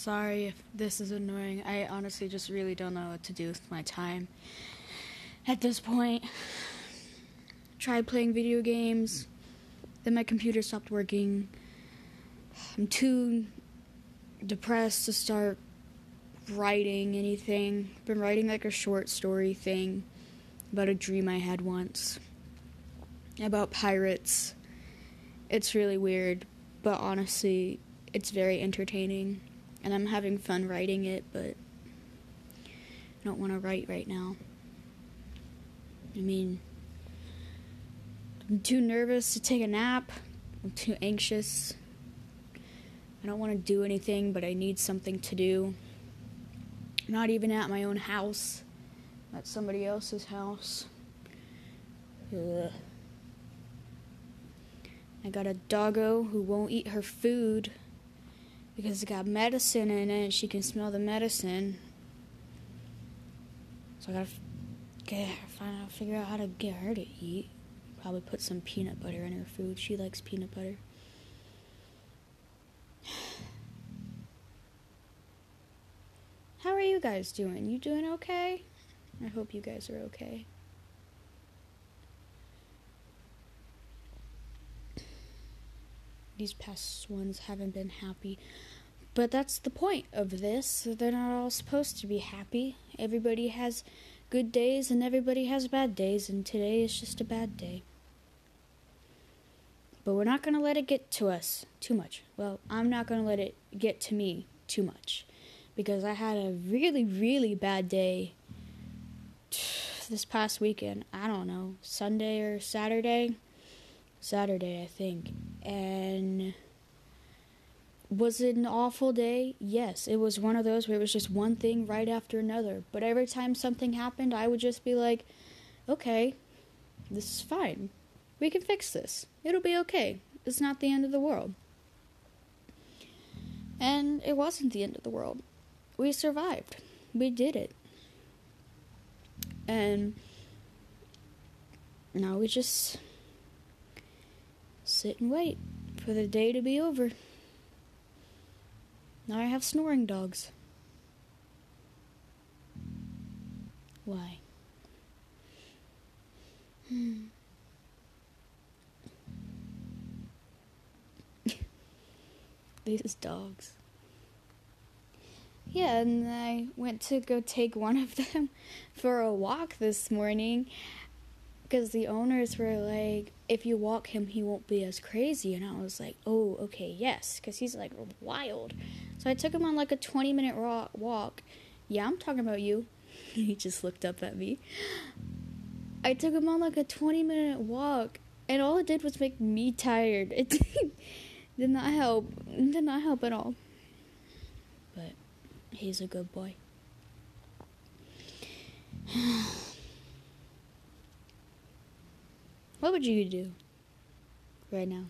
Sorry if this is annoying. I honestly just really don't know what to do with my time at this point. Tried playing video games, then my computer stopped working. I'm too depressed to start writing anything. I've Been writing like a short story thing about a dream I had once about pirates. It's really weird, but honestly, it's very entertaining and I'm having fun writing it, but I don't want to write right now. I mean, I'm too nervous to take a nap. I'm too anxious. I don't want to do anything, but I need something to do. Not even at my own house, at somebody else's house. Ugh. I got a doggo who won't eat her food because it's got medicine in it. And she can smell the medicine. So I gotta get find out, figure out how to get her to eat. Probably put some peanut butter in her food. She likes peanut butter. How are you guys doing? You doing okay? I hope you guys are okay. These past ones haven't been happy. But that's the point of this. They're not all supposed to be happy. Everybody has good days and everybody has bad days, and today is just a bad day. But we're not going to let it get to us too much. Well, I'm not going to let it get to me too much because I had a really, really bad day this past weekend. I don't know, Sunday or Saturday. Saturday, I think. And was it an awful day? Yes, it was one of those where it was just one thing right after another. But every time something happened, I would just be like, okay, this is fine. We can fix this. It'll be okay. It's not the end of the world. And it wasn't the end of the world. We survived. We did it. And now we just sit and wait for the day to be over. Now I have snoring dogs. Why? Hmm. These dogs. Yeah, and I went to go take one of them for a walk this morning because the owners were like, if you walk him, he won't be as crazy. And I was like, oh, okay, yes, because he's like wild. So I took him on like a 20 minute walk. Yeah, I'm talking about you. he just looked up at me. I took him on like a 20 minute walk, and all it did was make me tired. It did not help. It did not help at all. But he's a good boy. what would you do right now?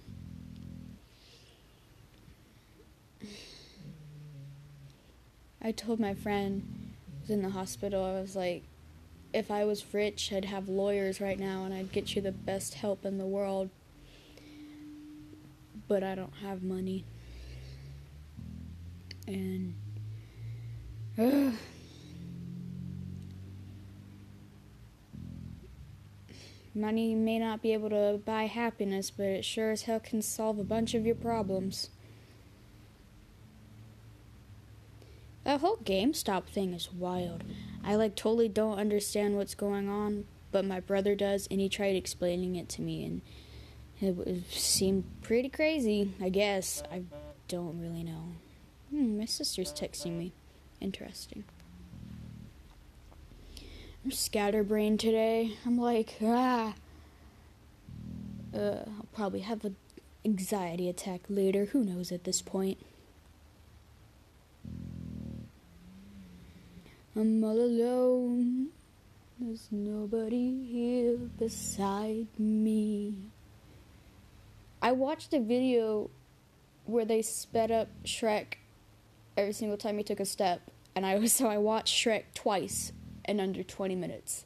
I told my friend who's in the hospital, I was like, if I was rich, I'd have lawyers right now and I'd get you the best help in the world. But I don't have money. And. Uh, money may not be able to buy happiness, but it sure as hell can solve a bunch of your problems. That whole GameStop thing is wild. I like totally don't understand what's going on, but my brother does, and he tried explaining it to me, and it, seemed pretty crazy. I guess I don't really know. Hmm, my sister's texting me. Interesting. I'm scatterbrained today. I'm like, ah. Uh, I'll probably have an anxiety attack later. Who knows at this point? I'm all alone. There's nobody here beside me. I watched a video where they sped up Shrek every single time he took a step, and I was so I watched Shrek twice in under 20 minutes.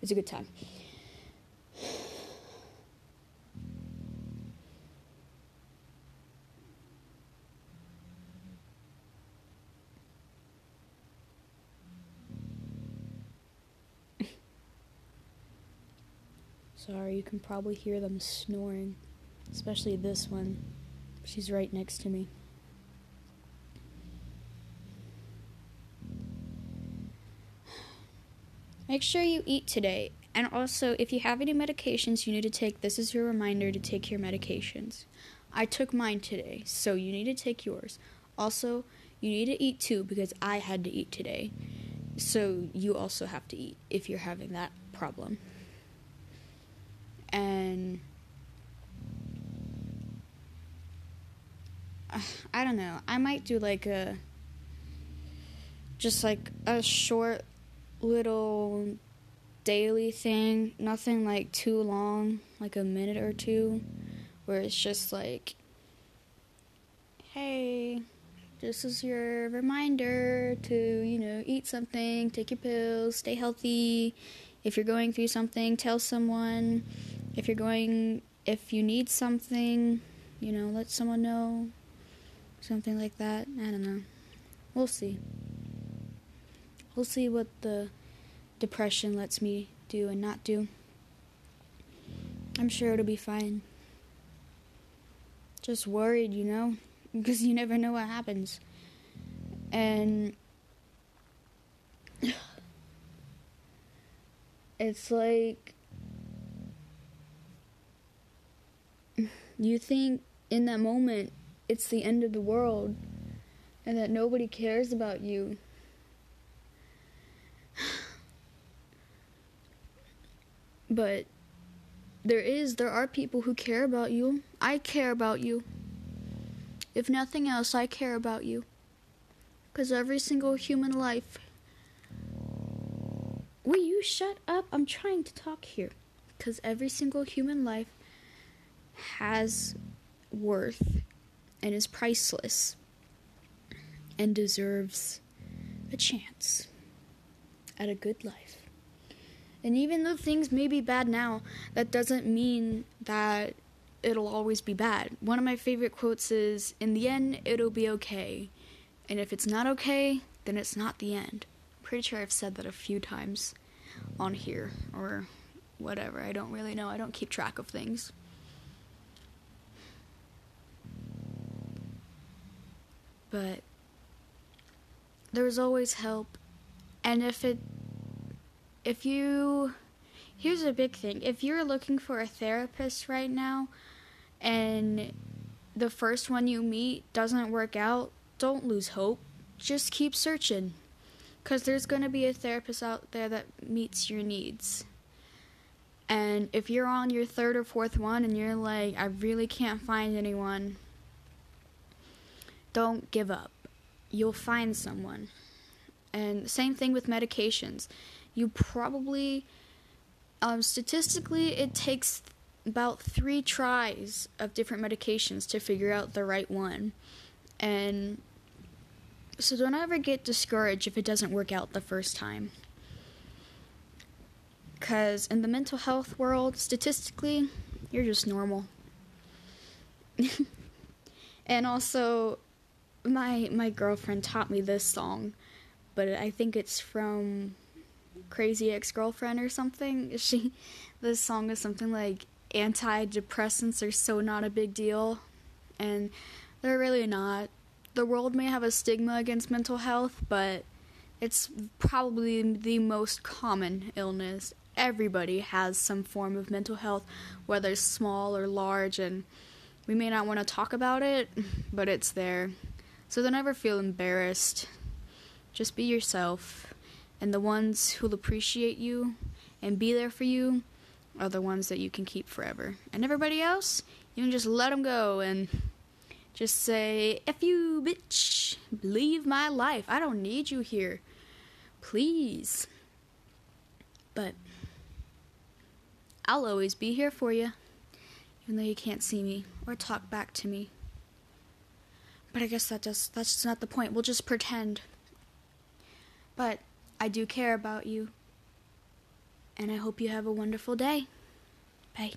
It's a good time. Sorry, you can probably hear them snoring, especially this one. She's right next to me. Make sure you eat today. And also, if you have any medications you need to take, this is your reminder to take your medications. I took mine today, so you need to take yours. Also, you need to eat too because I had to eat today. So you also have to eat if you're having that problem. And uh, I don't know. I might do like a just like a short little daily thing, nothing like too long, like a minute or two, where it's just like, hey, this is your reminder to, you know, eat something, take your pills, stay healthy. If you're going through something, tell someone. If you're going, if you need something, you know, let someone know. Something like that. I don't know. We'll see. We'll see what the depression lets me do and not do. I'm sure it'll be fine. Just worried, you know, because you never know what happens. And it's like you think in that moment it's the end of the world and that nobody cares about you. But there is, there are people who care about you. I care about you. If nothing else, I care about you. Because every single human life. Will you shut up? I'm trying to talk here. Because every single human life has worth and is priceless and deserves a chance at a good life. And even though things may be bad now, that doesn't mean that it'll always be bad. One of my favorite quotes is In the end, it'll be okay. And if it's not okay, then it's not the end. Pretty sure I've said that a few times on here or whatever. I don't really know. I don't keep track of things. But there's always help. And if it if you here's a big thing. If you're looking for a therapist right now and the first one you meet doesn't work out don't lose hope. Just keep searching because there's going to be a therapist out there that meets your needs. And if you're on your third or fourth one and you're like i really can't find anyone don't give up. You'll find someone. And same thing with medications you probably, um, statistically, it takes about three tries of different medications to figure out the right one. And so don't ever get discouraged if it doesn't work out the first time. Because in the mental health world, statistically, you're just normal. and also, my my girlfriend taught me this song, but I think it's from crazy ex-girlfriend or something. She this song is something like antidepressants are so not a big deal and they're really not. The world may have a stigma against mental health, but it's probably the most common illness. Everybody has some form of mental health, whether small or large, and we may not want to talk about it, but it's there. So don't ever feel embarrassed. Just be yourself and the ones who'll appreciate you and be there for you are the ones that you can keep forever. And everybody else, you can just let them go and just say, If you bitch, leave my life. I don't need you here. Please. But I'll always be here for you, even though you can't see me or talk back to me. But I guess that does that's not the point. We'll just pretend. But I do care about you. And I hope you have a wonderful day. Bye.